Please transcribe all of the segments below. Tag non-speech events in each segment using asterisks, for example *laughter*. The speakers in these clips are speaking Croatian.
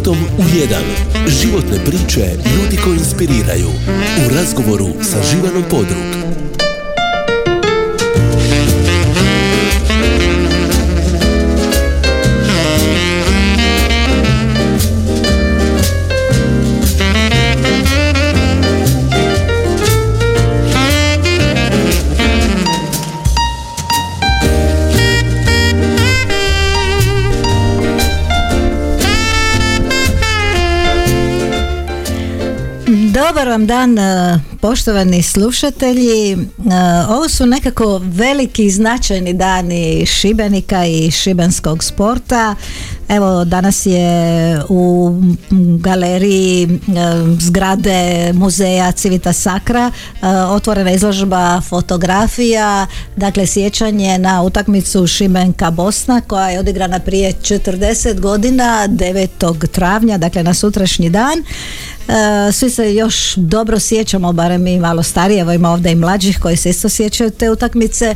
životom u jedan. Životne priče ljudi koji inspiriraju. U razgovoru sa Živanom Podrug. Dobar vam dan e, poštovani slušatelji. E, ovo su nekako veliki i značajni dani Šibenika i šibenskog sporta. Evo danas je u galeriji e, zgrade muzeja Civita Sakra otvorena izložba fotografija, dakle sjećanje na utakmicu Šibenka Bosna koja je odigrana prije 40 godina 9. travnja, dakle na sutrašnji dan. E, svi se još dobro sjećamo, barem mi malo starije, evo ima ovdje i mlađih koji se isto sjećaju te utakmice.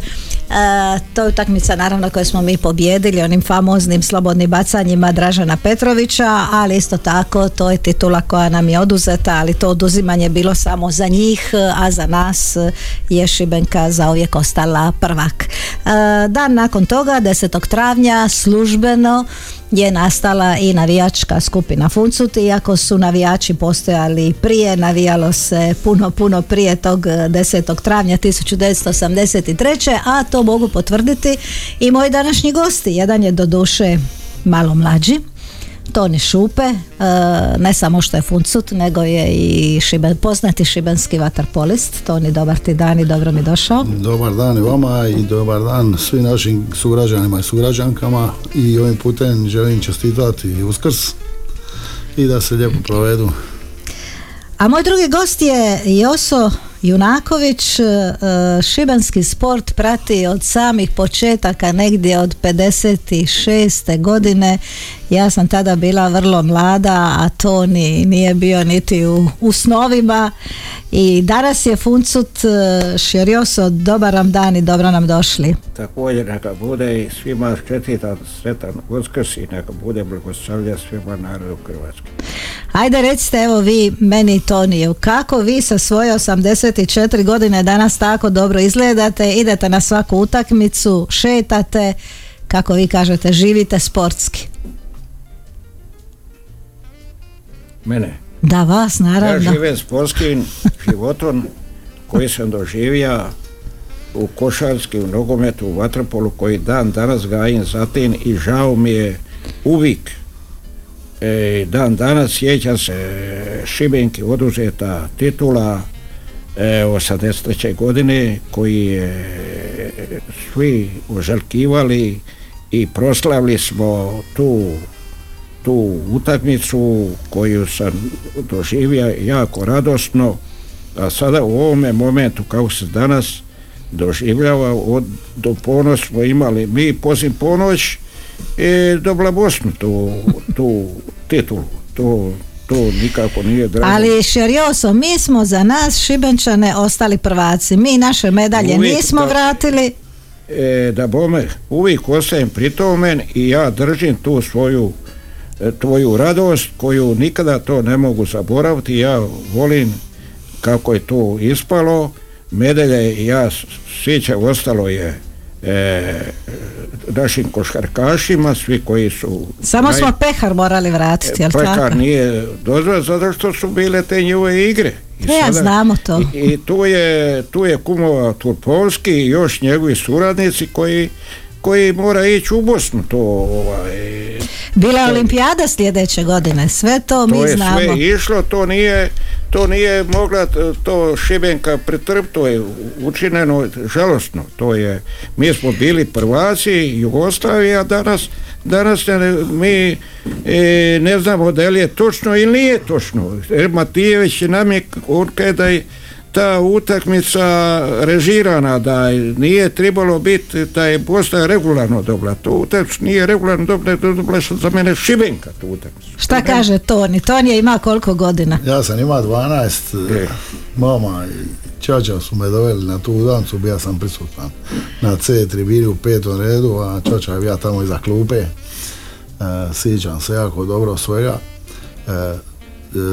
E, to je utakmica naravno koju smo mi pobjedili onim famoznim slobodnim bacanjima Dražana Petrovića, ali isto tako to je titula koja nam je oduzeta, ali to oduzimanje je bilo samo za njih, a za nas je Šibenka zauvijek ostala prvak. E, dan nakon toga, 10. travnja, službeno je nastala i navijačka skupina Funcut, iako su navijači postojali prije, navijalo se puno, puno prije tog 10. travnja 1983. a to mogu potvrditi i moji današnji gosti. Jedan je do duše malo mlađi, Toni Šupe, e, ne samo što je funcut, nego je i šiben, poznati šibenski vaterpolist. Toni, dobar ti dan i dobro mi došao. Dobar dan i vama i dobar dan svim našim sugrađanima i sugrađankama i ovim putem želim čestitati i uskrs i da se lijepo provedu. A moj drugi gost je Joso Junaković e, šibenski sport prati od samih početaka negdje od 56. godine ja sam tada bila vrlo mlada a to ni, nije bio niti u, u snovima. I danas je Funcut e, Širjoso dobar vam dan i dobro nam došli. Također neka bude i svima četitan sretan uskrs i neka bude blagoslavlja svima narodu Hrvatske. Ajde recite evo vi meni Toniju, kako vi sa svoje 84 godine danas tako dobro izgledate, idete na svaku utakmicu, šetate, kako vi kažete, živite sportski? Mene? Da, vas naravno. Ja živim sportskim životom koji sam doživio u košarski, u nogometu, u vaterpolu koji dan danas gajim zatim i žao mi je uvijek e, dan danas sjeća se Šibenki oduzeta titula e, 83. godine koji je svi ožalkivali i proslavili smo tu tu utakmicu koju sam doživio jako radosno a sada u ovome momentu kako se danas doživljava od, do ponoć smo imali mi poslije ponoć e, dobila Bosnu tu, tu titulu to, to nikako nije drago. Ali Šerjoso, mi smo za nas Šibenčane ostali prvaci. Mi naše medalje nismo vratili. E, da bome, uvijek ostajem pri tome i ja držim tu svoju tvoju radost koju nikada to ne mogu zaboraviti. Ja volim kako je to ispalo. Medalje, ja sjećam, ostalo je e, našim košarkašima, svi koji su... Samo smo pehar morali vratiti, jel pehar tako? nije dozvan zato što su bile te njove igre. I ja znamo to. I, i tu je, tu je kumova Turpovski i još njegovi suradnici koji koji mora ići u Bosnu to ovaj bila je olimpijada sljedeće godine sve to, to mi znamo to je sve išlo to nije to nije mogla to Šibenka pretrp to je učinjeno žalostno to je mi smo bili prvaci Jugoslavija danas danas mi e, ne znamo da li je točno ili nije točno. Matijević nam je on kada je ta utakmica režirana da nije trebalo biti da je Bosna regularno dobila tu utakmicu nije regularno dobila, dobila za mene Šibenka tu utakmicu šta kaže Toni? Toni je ima koliko godina? ja sam ima 12 e. mama i čača su me doveli na tu udancu bio sam prisutan na C tribini u petom redu a čača je ja tamo iza klupe e, sjećam se jako dobro svega e,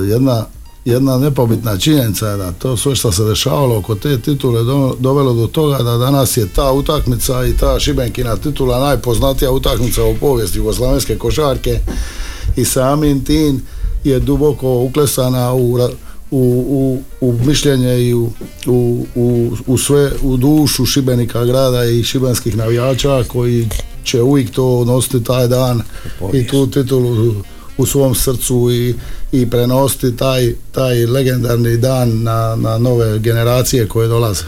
jedna jedna nepobitna činjenica je da to sve što se dešavalo oko te titule dovelo do toga da danas je ta utakmica i ta Šibenkina titula najpoznatija utakmica u povijesti jugoslavenske košarke i samim tim je duboko uklesana u, u, u, u mišljenje i u, u, u, sve u dušu Šibenika grada i šibenskih navijača koji će uvijek to nositi taj dan i tu titulu u svom srcu i, i prenositi taj, taj legendarni dan na, na nove generacije koje dolaze.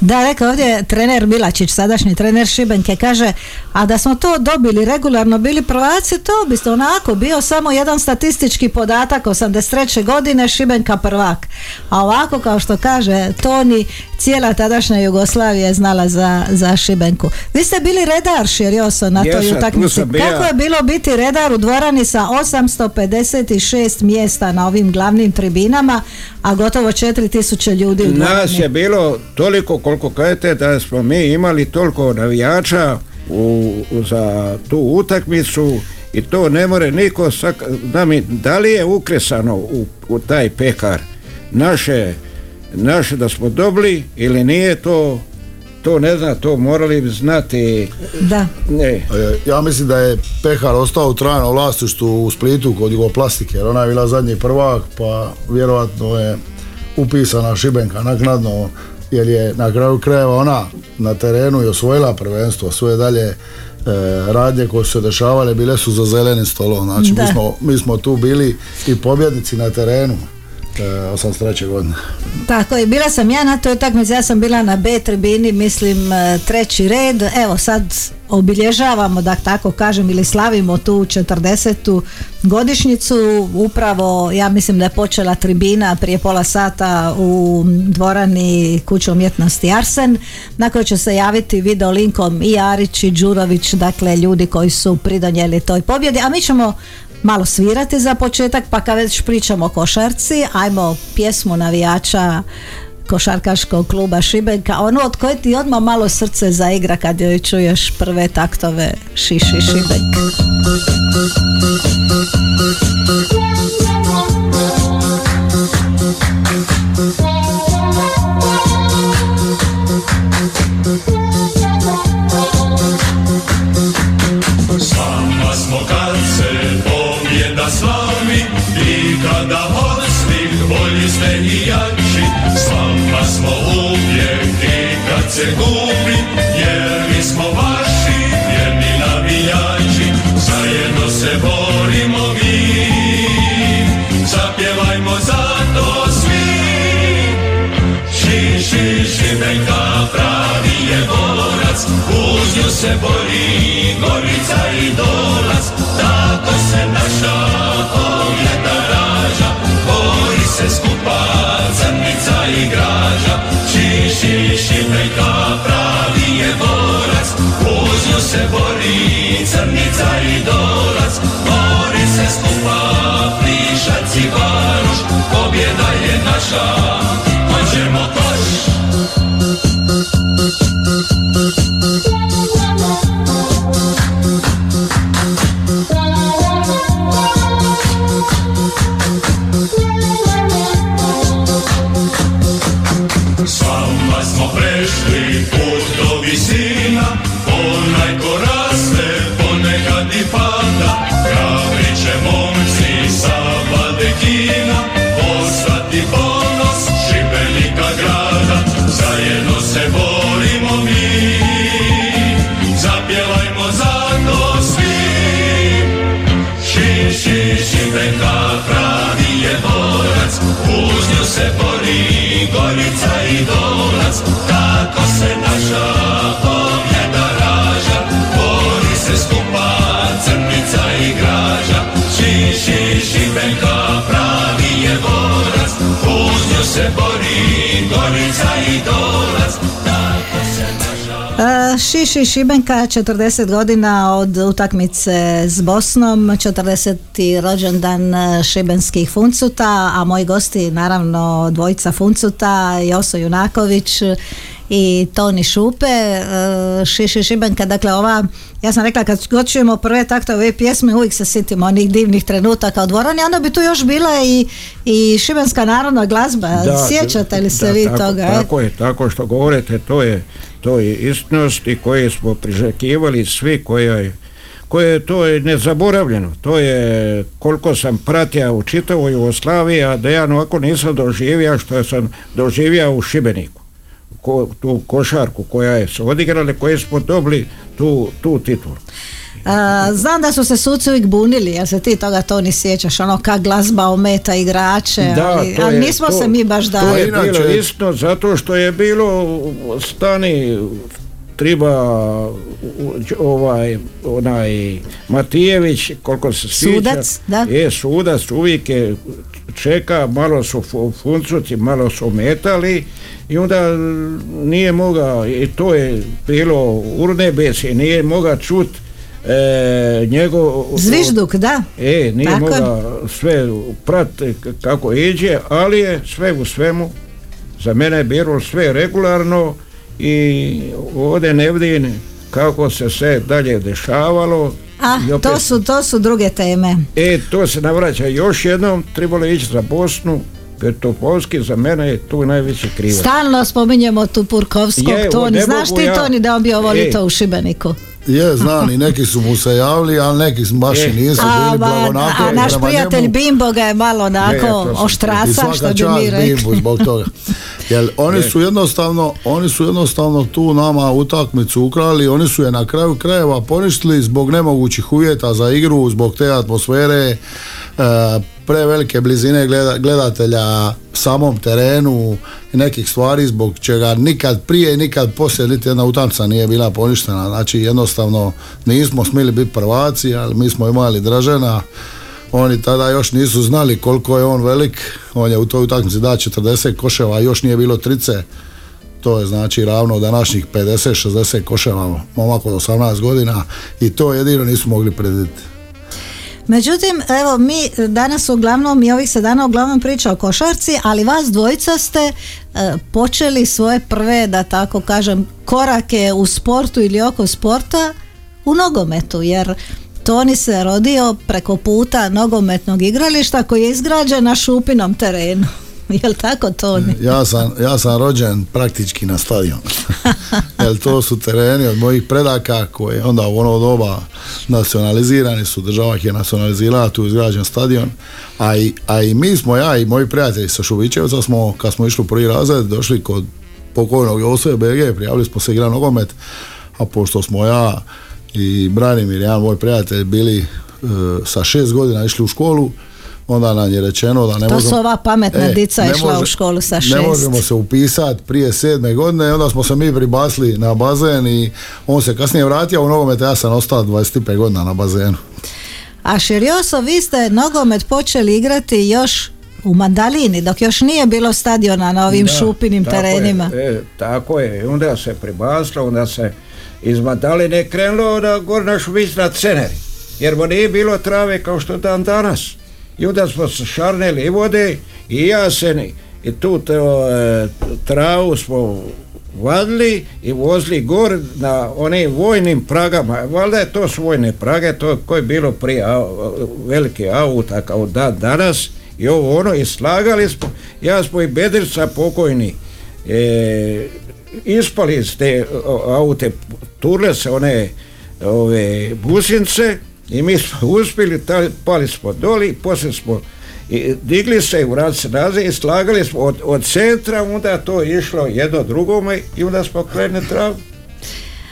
Da, rekao ovdje trener Milačić, sadašnji trener Šibenke, kaže, a da smo to dobili regularno, bili prvaci, to bi onako bio samo jedan statistički podatak 83. godine Šibenka prvak. A ovako, kao što kaže Toni, cijela tadašnja Jugoslavija je znala za, za Šibenku. Vi ste bili redar, Širjoso, na toj utakmici. Kako je bilo biti redar u dvorani sa 856 mjesta na ovim glavnim tribinama, a gotovo 4000 ljudi u dvorani? Nas je bilo toliko koliko kažete da smo mi imali toliko navijača u, za tu utakmicu i to ne more niko da, mi, da li je ukresano u, u taj pekar naše, naše da smo dobili ili nije to to ne zna, to morali bi znati. Da. Ne. E, ja mislim da je Pehar ostao u trajnom vlasništvu u Splitu kod plastike, jer ona je bila zadnji prvak, pa vjerojatno je upisana Šibenka naknadno jer je na kraju krajeva ona na terenu i osvojila prvenstvo, svoje dalje e, radnje koje su se dešavale bile su za zelenim stolom, znači mi smo, mi smo tu bili i pobjednici na terenu 83. godine. Tako je, bila sam ja na toj utakmici, ja sam bila na B tribini, mislim e, treći red, evo sad obilježavamo, da tako kažem, ili slavimo tu 40. godišnjicu, upravo ja mislim da je počela tribina prije pola sata u dvorani kuće umjetnosti Arsen, na kojoj će se javiti video linkom i Arić i Đurović, dakle ljudi koji su pridonijeli toj pobjedi, a mi ćemo malo svirati za početak, pa kad već pričamo o košarci, ajmo pjesmu navijača košarkaškog kluba Šibenka, ono od koje ti odmah malo srce zaigra kad joj čuješ prve taktove Šiši Šibenka. Se gubi jer mi smo vaši vjerni navijači. Zajedno se borimo mi. Zapjevajmo za to svi. Ši ši šibenka pravi je borac. Uz nju se bori gorica i dolac. Tako se naša se skupa crnica i graža ši ši šibenka se bori crnica i dolac, bori se skupa plišac i varoš, pobjeda je naša, se bori Gorica i Dolac. Šiši Šibenka 40 godina od utakmice s Bosnom 40. rođendan e, šibenskih funcuta a moji gosti naravno dvojica funcuta Joso Junaković i Toni Šupe, e, Šiši Šibenka, dakle ova, ja sam rekla kad god čujemo prve takte ove pjesme, uvijek se sitimo onih divnih trenutaka u dvorani, onda bi tu još bila i, i Šibenska narodna glazba, sjećate li se da, vi tako, toga? e? Tako je, tako što govorite, to je, to je istnost i koje smo priželjkivali svi koje koje to je nezaboravljeno. To je koliko sam pratio u čitavoj Jugoslaviji, a da ja ovako nisam doživio što sam doživio u Šibeniku. Ko, tu košarku koja je se odigrali, koje smo dobili tu, tu titulu. A, znam da su se suci uvijek bunili, jel se ti toga to ni sjećaš, ono kak glazba ometa igrače, Da, ali, to ali je- nismo to- se mi baš To dali. je inače- bilo isto zato što je bilo stani triba ovaj onaj Matijević koliko se sjeća Sudac, da. je sudac uvijek je čeka malo su fu- funcuci malo su metali i onda nije mogao i to je bilo urnebesje nije mogao čut e, njegov Zvižduk, da. E, nije Tako mogao sve prat kako iđe, ali je sve u svemu za mene je bilo sve regularno i ovdje ne vidim kako se sve dalje dešavalo. A, opet- to su, to su druge teme. E, to se navraća još jednom, trebalo ići za Bosnu, Petopolski za mene je tu najveći krivac. Stalno spominjemo tu Purkovskog, Je, Toni. Znaš ti ja- Toni da on bio E. to u Šibeniku? Je, znam, i neki su mu se javili, ali neki baš i nisu A, bili ba, blagonakloni a naš prijatelj njemu. Bimbo ga je malo onako oštraca, što svaka bi čast mi rekli. Bimbu zbog toga. *laughs* Jer oni su jednostavno, oni su jednostavno tu nama utakmicu ukrali, oni su je na kraju krajeva poništili zbog nemogućih uvjeta za igru, zbog te atmosfere, e, prevelike blizine gleda- gledatelja samom terenu i nekih stvari zbog čega nikad prije i nikad poslije niti jedna utakmica nije bila poništena. Znači jednostavno nismo smjeli biti prvaci, ali mi smo imali Dražena, oni tada još nisu znali koliko je on velik, on je u toj utakmici da 40 koševa, još nije bilo trice, to je znači ravno današnjih 50-60 koševa, momak od 18 godina i to jedino nisu mogli predvidjeti. Međutim, evo mi danas uglavnom i ovih se dana uglavnom priča o košarci, ali vas dvojica ste e, počeli svoje prve, da tako kažem, korake u sportu ili oko sporta u nogometu, jer Toni se rodio preko puta nogometnog igrališta koji je izgrađen na šupinom terenu. *laughs* Jel tako Toni? Ja sam, ja sam rođen praktički na stadion. *laughs* Jer to su tereni od mojih predaka koji onda u ono doba nacionalizirani su, država ih je nacionalizirala, tu je izgrađen stadion. A i, a i mi smo, ja i moji prijatelji sa Šubićevca smo, kad smo išli u prvi razred, došli kod pokojnog Josipe BG, prijavili smo se igra nogomet, a pošto smo ja i Branimir, jedan moj prijatelj, bili e, sa šest godina išli u školu, onda nam je rečeno da ne To možemo... su ova pametna E, dica ne išla u može- školu sa Ne šest. možemo se upisati prije sedme godine i onda smo se mi pribasli na bazen i on se kasnije vratio u nogomet, ja sam ostao 25 godina na bazenu. A Širioso, vi ste nogomet počeli igrati još u Mandalini, dok još nije bilo stadiona na ovim Da, šupinim tako terenima. Je, e, tako je, onda se pribaslo, onda se iz Madaline krenulo da gor naš vis na ceneri, jer mu nije bilo trave kao što dan danas. I onda smo se šarneli i vode i jaseni. I tu te, e, travu smo vadili i vozili gor na onim vojnim pragama. Valjda je to su vojne prage, to koje je bilo prije velike auta kao da danas. I ovo ono i slagali smo, ja smo i Bedrica pokojni e, ispali iz te aute, turle se one ove busince i mi smo uspjeli, ta- pali smo doli, poslije smo i digli se i vrat se nazad i slagali smo od, od centra, onda to išlo jedno drugome i onda smo krenuli travu.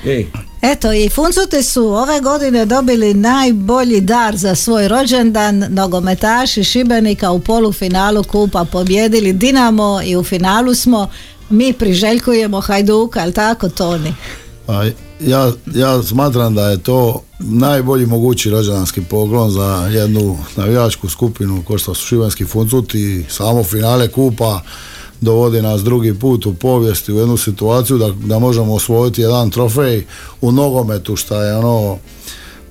I, Eto i Funcuti su ove godine dobili najbolji dar za svoj rođendan. Nogometaši Šibenika u polufinalu kupa pobjedili Dinamo i u finalu smo mi priželjkujemo Hajduka, jel tako Toni? Ja, ja smatram da je to najbolji mogući rođendanski poklon za jednu navijačku skupinu ko što su šibenski funcuti, samo finale kupa dovodi nas drugi put u povijesti u jednu situaciju da, da možemo osvojiti jedan trofej u nogometu što je ono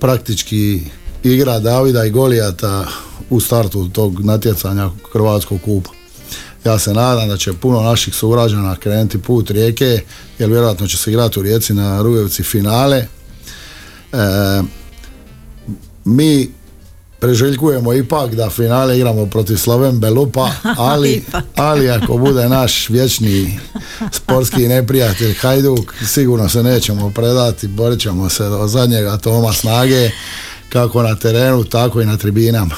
praktički igra Davida i Golijata u startu tog natjecanja Hrvatskog kupa. Ja se nadam da će puno naših sugrađana krenuti put rijeke, jer vjerojatno će se igrati u rijeci na Rujevci finale. E, mi preželjkujemo ipak da finale igramo protiv Sloven Belupa, *laughs* ali, ali ako bude naš vječni sportski neprijatelj Hajduk, sigurno se nećemo predati, borit ćemo se do zadnjega toma snage, kako na terenu, tako i na tribinama.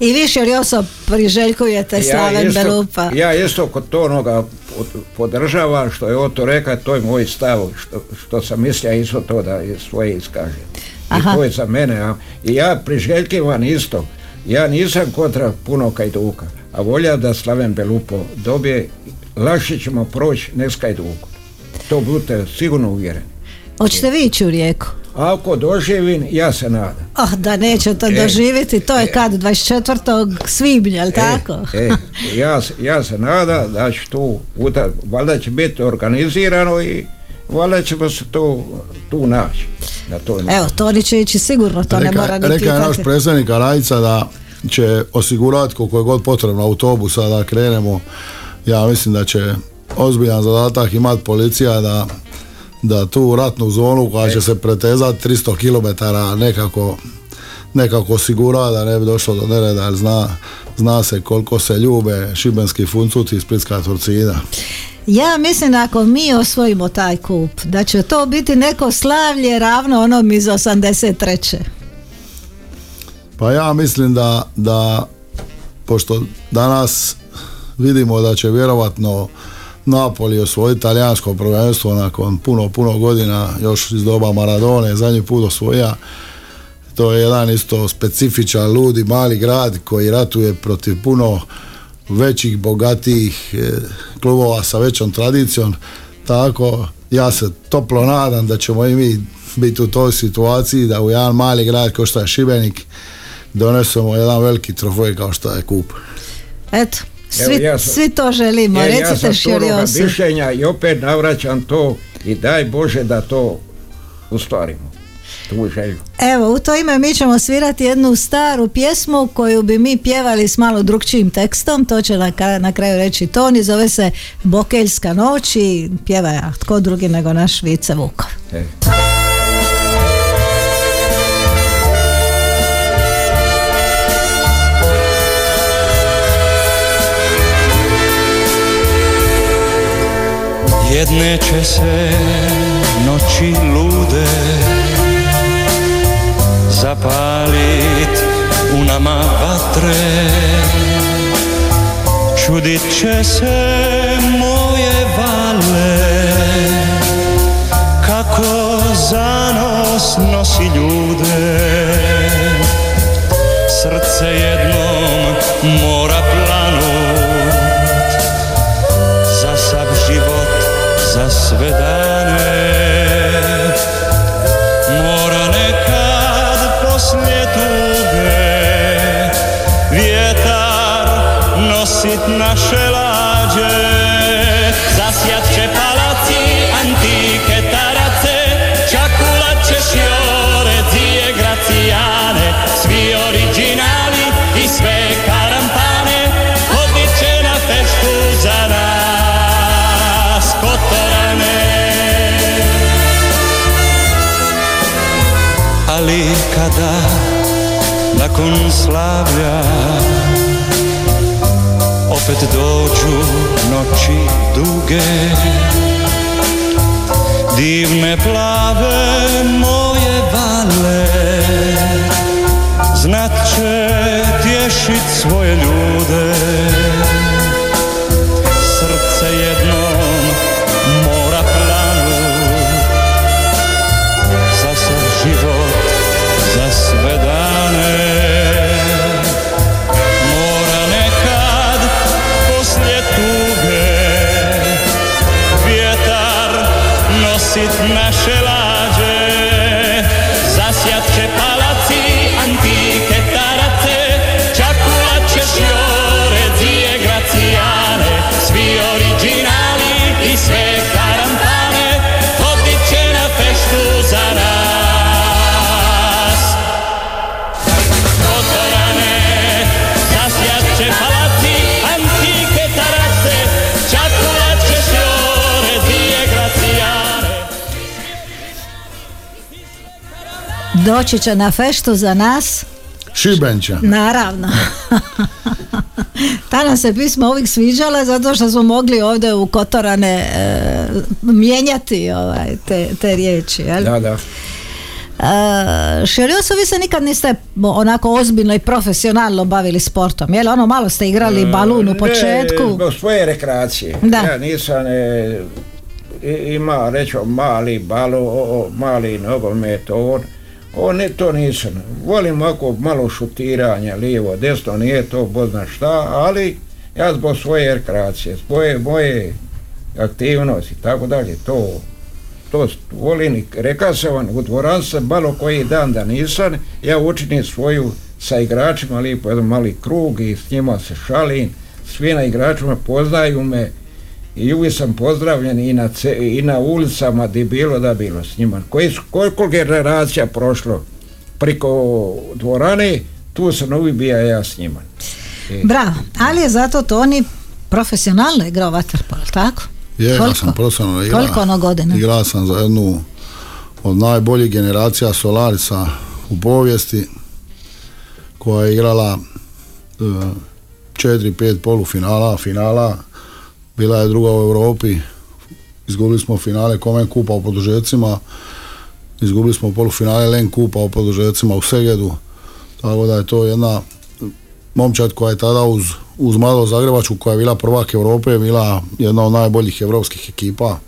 I više li oso priželjkujete Slaven isto, Belupa? ja isto kod to onoga pod- podržavam što je Oto rekao, to je moj stav, što, što sam mislio isto to da je svoje iskaže. Aha. I to je za mene. A, I ja priželjkivam isto. Ja nisam kontra puno Kajduka, a volja da Slaven Belupo dobije, lakše ćemo proći ne s Kajdukom. To budete sigurno uvjereni. Hoćete vi ići u rijeku? Ako doživim, ja se nadam. Oh, da nećete E, doživjeti, to je kad, 24. svibnja, jel tako? E, e, ja, ja se nadam da će tu, puta, valjda će biti organizirano i valjda ćemo se tu, tu naći. Na to Evo, Toni će ići sigurno, to ne mora Reka, ni reka je naš predsjednik Arajica da će osigurati koliko je god potrebno autobusa da krenemo. Ja mislim da će ozbiljan zadatak imati policija da, da tu ratnu zonu koja će se pretezati 300 km nekako nekako osigura da ne bi došlo do nereda jer zna, zna se koliko se ljube šibenski funcuti i splitska torcida. Ja mislim da ako mi osvojimo taj kup, da će to biti neko slavlje ravno onom iz 83. Pa ja mislim da, da pošto danas vidimo da će vjerovatno Napoli osvojiti talijansko prvenstvo nakon puno, puno godina, još iz doba Maradone, zadnji put osvoja. To je jedan isto specifičan, ludi, mali grad koji ratuje protiv puno većih, bogatijih e, klubova sa većom tradicijom. Tako, ja se toplo nadam da ćemo i mi biti u toj situaciji da u jedan mali grad kao što je Šibenik donesemo jedan veliki trofej kao što je kup. Eto, Evo, svi, ja sam- svi to želimo, E, ja recite sam turoga Širiosu. mišljenja i opet navraćam to i daj Bože da to ustvarimo. Tu želju. Evo, u to ime mi ćemo svirati jednu staru pjesmu koju bi mi pjevali s malo drugčijim tekstom, to će na, na kraju reći Toni, zove se Bokeljska noć i pjeva ja, tko drugi nego naš Vice Vukov. E. Jedne će se noći lude Zapalit u nama vatre. Čudit će se moje vale Kako zanos nosi ljude. Srce jednom mora za sve dane. Mora nekad poslije tuge Vjetar nosit naše lađe nakon slavlja. Opet dođu noći duge. Divne plave moje vale znat će tješit svoje ljude. Srce jednom Doći će na feštu za nas, Šibenća. naravno. *laughs* Ta nam se pisma uvijek sviđala zato što smo mogli ovdje u Kotorane e, mijenjati ovaj, te, te riječi. Jel? Da, da. E, Šerioso, vi se nikad niste onako ozbiljno i profesionalno bavili sportom, jel? Ono malo ste igrali balun u Ne, početku. zbog svoje rekreacije. Da. Ja nisam e, i- ima, rećo, mali balu, o, o, mali nogomet, on, on ne, to nisam. Volim ovako malo šutiranja, lijevo, desno, nije to bozna šta, ali ja zbog svoje rekreacije, svoje moje aktivnosti, tako dalje, to to volim rekao sam vam, u dvoran sam malo koji dan da nisam, ja učinim svoju sa igračima lijepo jedan mali krug i s njima se šalim, svi na igračima poznaju me i uvijek sam pozdravljen i na, ce- i na ulicama di bilo da bilo s njima. Koji su, koliko generacija prošlo priko dvorane, tu sam uvijek bio ja s njima. I- Bravo, ali je zato Toni profesionalno igrao vaterpol, tako? Je, ja sam profesionalno igrao. Koliko ono godina? Igrao sam za jednu od najboljih generacija Solarisa u povijesti koja je igrala e, četiri, pet polufinala, finala, bila je druga u Europi, izgubili smo finale Komen kupa u produžecima, izgubili smo polufinale Len kupa u produžecima u Segedu, tako da je to jedna momčad koja je tada uz, uz malo Zagrebačku koja je bila prvak Europe, bila jedna od najboljih europskih ekipa.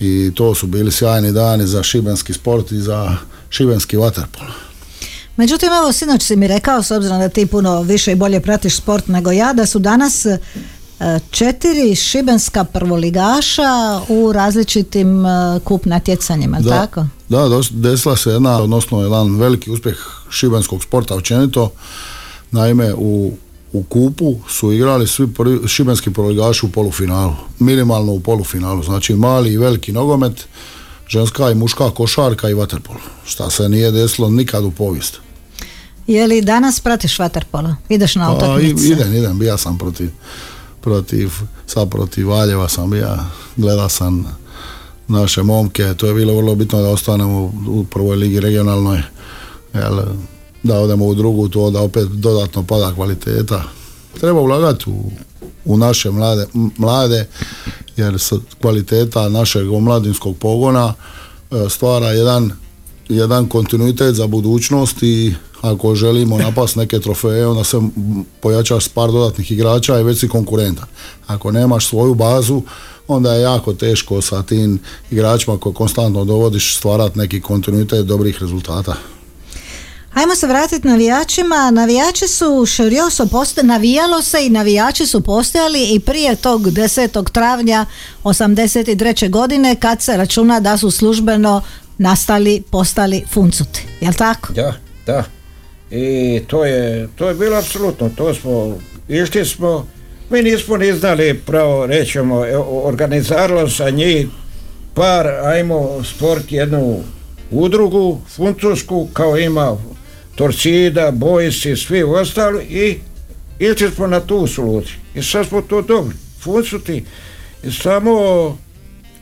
I to su bili sjajni dani za šibenski sport i za šibenski vaterpol. Međutim, evo, sinoć si mi rekao, s obzirom da ti puno više i bolje pratiš sport nego ja, da su danas četiri šibenska prvoligaša u različitim e, kup natjecanjima, Da, tako? da desila se jedna, odnosno jedan veliki uspjeh šibenskog sporta općenito. Naime, u, u kupu su igrali svi prvi, šibenski prvoligaši u polufinalu, minimalno u polufinalu, znači mali i veliki nogomet, ženska i muška košarka i vaterpol, šta se nije desilo nikad u povijesti. Je li danas pratiš vaterpola? Ideš na Pa, utakmice? idem, idem, bija sam protiv, protiv, sad protiv Valjeva sam bija, gleda sam naše momke, to je bilo vrlo bitno da ostanemo u, prvoj ligi regionalnoj, jel, da odemo u drugu, to da opet dodatno pada kvaliteta. Treba ulagati u, u naše mlade, mlade jer kvaliteta našeg omladinskog pogona e, stvara jedan, jedan kontinuitet za budućnost i ako želimo napast neke trofeje, onda se pojačaš s par dodatnih igrača i već si konkurentan. Ako nemaš svoju bazu, onda je jako teško sa tim igračima koje konstantno dovodiš stvarati neki kontinuitet dobrih rezultata. Ajmo se vratiti navijačima. Navijači su širioso poste, navijalo se i navijači su postojali i prije tog 10. travnja 83. godine kad se računa da su službeno nastali, postali funcuti. Jel tako? Da, da. I to je, to je bilo apsolutno, to smo, išli smo, mi nismo ni znali pravo, rećemo, e, organiziralo sa njih par, ajmo, sport jednu udrugu, funcusku, kao ima Torcida, Bojsi, svi ostali i išli smo na tu soluciju. I sad smo to dobili, funcuti, samo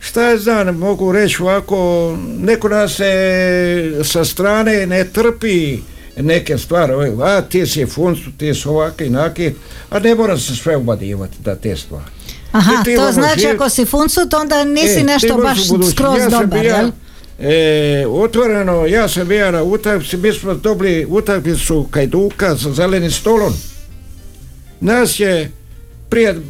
šta je znam, mogu reći ovako, neko nas se sa strane ne trpi neke stvari, ove, a ti si funcu, ti si ovaki, naki, a ne mora se sve ubadivati da te stvari. Aha, I ti to znači ako si funcut onda nisi E, nešto baš skroz ja dobar, jel? E, otvoreno, ja sam bio na utakmici, mi smo dobili utakmicu Kajduka sa zelenim stolom. Nas je prije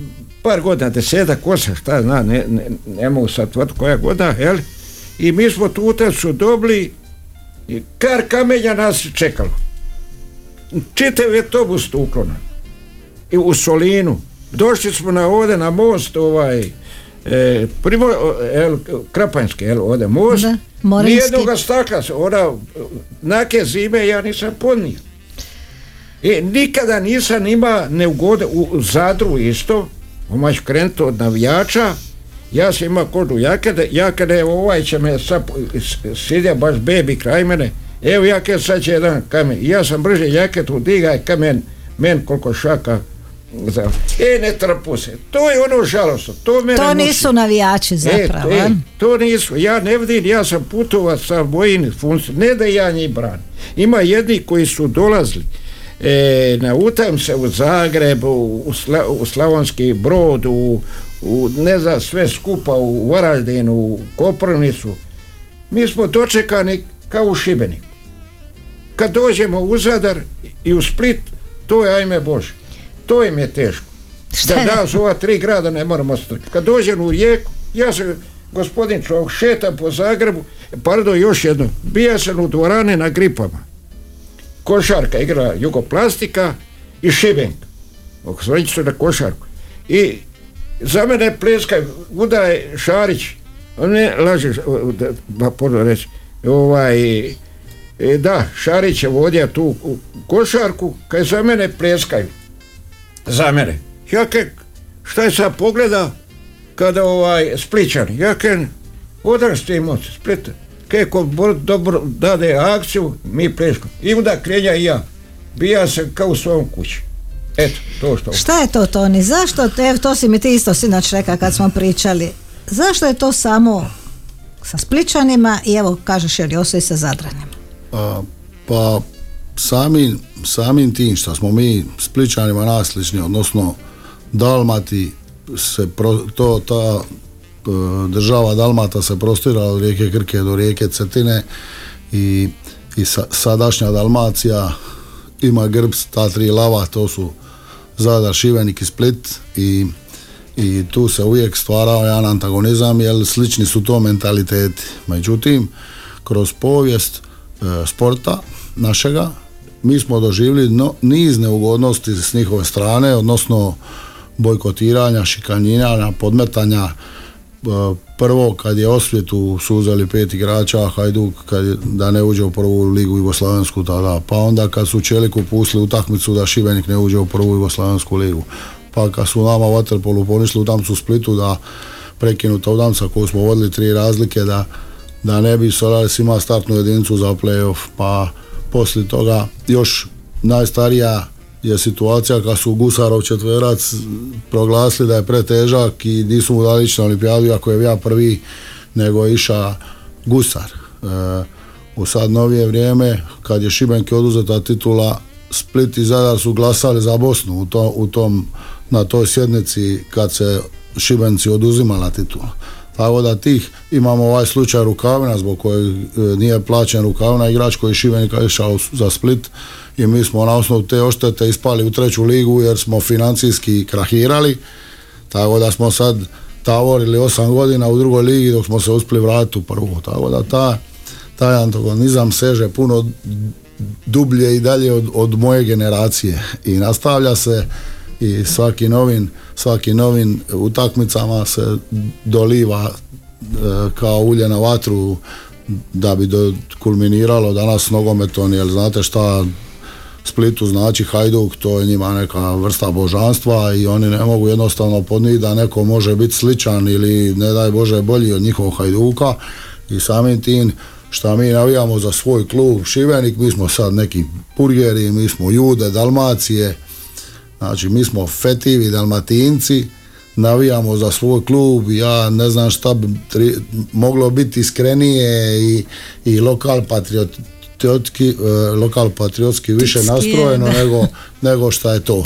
par godina, desetak, osam, šta zna, ne, ne, ne mogu sad koja godina, jel? I mi smo tu utakmicu dobili i kar kamenja nas je čekalo. Čitav je autobus uklona. I u Solinu. Došli smo na ovdje na most ovaj e, primo, el, Krapanjski, el, ovdje most. Da, Morinski. Nijednoga stakla, ona, nake zime ja nisam podnio. I nikada nisam ima neugode u u Zadru isto, omać krenuti od navijača, ja sam imao kožu jakede, jakede, ovaj će me sad, sidja baš bebi kraj mene, evo jaked sad će jedan kamen, ja sam brže jaketu digaj kamen, men koliko šaka za- E, ne trpu se. To je ono žalostno. To, mene To muči. nisu navijači zapravo. E, a? e, to nisu. Ja ne vidim, ja sam putovac sa vojnim funkcijom. Ne da ja njih branim. Ima jedni koji su dolazili e, na utakmice u Zagrebu, u, Sla- u Slavonski brod, u, u, ne znam, sve skupa u Varaždinu, u Koprivnicu. Mi smo dočekani kao u Šibeniku. Kad dođemo u Zadar i u Split, to je ajme Bože. To im je teško. Šta Da nas ova tri grada ne moramo strpiti. Kad dođem u Rijeku, ja sam gospodin čovjek, šetam po Zagrebu, pardon, još jedno, bija sam u dvorane na gripama. Košarka igra Jugoplastika i Šibenk. Osvrnit su na košarku. I za mene pleskaju, udaje Šarić, on ne lažeš, ba, reći, ovaj, e, da, Šarić je vodio tu košarku, kaj za mene pleskaju. Za mene. Ja kaj, šta je sad pogleda kada ovaj Spličan, ja ste emocije, Splita. Kaj ko bo- dobro dade akciju, mi pleško. I onda krenja i ja. Bija sam kao u svom kući. Eto, to što. Šta je to Toni? Zašto, evo to si mi ti isto sinoć rekao kad smo pričali, zašto je to samo sa Spličanima i evo kažeš jer i sa Zadranima? A, pa samim, samim tim što smo mi Spličanima naslični, odnosno Dalmati se pro, to ta država Dalmata se prostirala od rijeke Krke do rijeke Cetine i, i sa- sadašnja Dalmacija ima grb ta tri lava, to su Zadar, Šibenik i Split i, i tu se uvijek stvarao jedan antagonizam jer slični su to mentaliteti. Međutim, kroz povijest e, sporta našega mi smo doživjeli no, niz neugodnosti s njihove strane, odnosno bojkotiranja, šikanjiranja, podmetanja. Prvo kad je osvjetu su uzeli pet igrača, Hajduk kad da ne uđe u prvu ligu Jugoslavensku tada, pa onda kad su Čeliku pustili utakmicu da Šibenik ne uđe u prvu Jugoslavensku ligu, pa kad su nama u Waterpolu ponišli utakmicu u Splitu da prekinuta utakmica koju smo vodili tri razlike da, da ne bi Solaris ima startnu jedinicu za playoff, pa poslije toga još najstarija je situacija kad su Gusarov četverac proglasili da je pretežak i nisu mu dali na olimpijadu iako je ja prvi nego je iša Gusar. E, u sad novije vrijeme kad je Šibenki oduzeta titula Split i Zadar su glasali za Bosnu u, to, u tom, na toj sjednici kad se Šibenci oduzimala titula. Tako da tih imamo ovaj slučaj Rukavina zbog kojeg e, nije plaćen Rukavina igrač koji Šibenika išao za Split i mi smo na osnovu te oštete ispali u treću ligu jer smo financijski krahirali. Tako da smo sad tavorili osam godina u drugoj ligi dok smo se uspjeli vratiti u prvu. Tako da ta, taj antagonizam seže puno dublje i dalje od, od moje generacije. I nastavlja se i svaki novin svaki novin utakmicama se doliva e, kao ulje na vatru da bi do, kulminiralo danas nogometom jer znate šta Splitu znači Hajduk, to je njima neka vrsta božanstva i oni ne mogu jednostavno podnijeti da neko može biti sličan ili ne daj Bože bolji od njihovog Hajduka. I samim tim šta mi navijamo za svoj klub Šibenik, mi smo sad neki purgeri, mi smo jude, Dalmacije, znači mi smo fetivi, dalmatinci, navijamo za svoj klub, ja ne znam šta bi moglo biti iskrenije i, i lokal patriotski, e, lokal patriotski više nastrojeno nego, nego šta je to.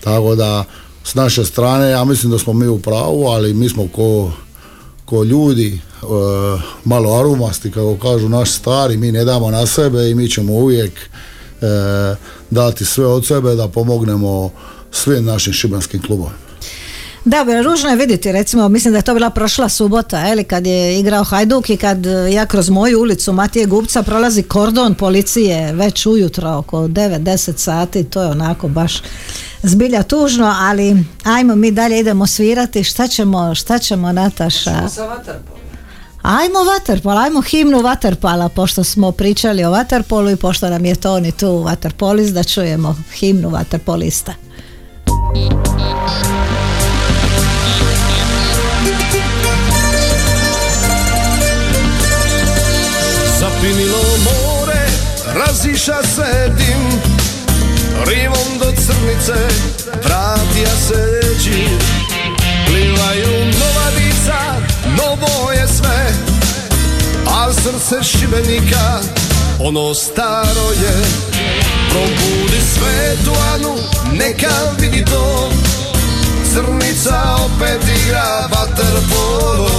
Tako da s naše strane ja mislim da smo mi u pravu, ali mi smo ko, ko ljudi e, malo arumasti, kako kažu naši stari, mi ne damo na sebe i mi ćemo uvijek e, dati sve od sebe da pomognemo svim našim šibenskim klubovima. Da, ružno je vidjeti, recimo, mislim da je to bila prošla subota, eli, kad je igrao Hajduk i kad e, ja kroz moju ulicu Matije Gubca prolazi kordon policije već ujutro oko 9-10 sati, to je onako baš zbilja tužno, ali ajmo mi dalje idemo svirati, šta ćemo, šta ćemo Nataša? Ajmo vaterpol, ajmo himnu vaterpala, pošto smo pričali o vaterpolu i pošto nam je Toni tu vaterpolist, da čujemo himnu vaterpolista. Raziša se dim Rivom do crnice vratija seći Plivaju nova dica, novo je sve Al srce šibenika, ono staro je. Probudi svetu Anu, neka vidi to. Crnica opet igra vaterpolo.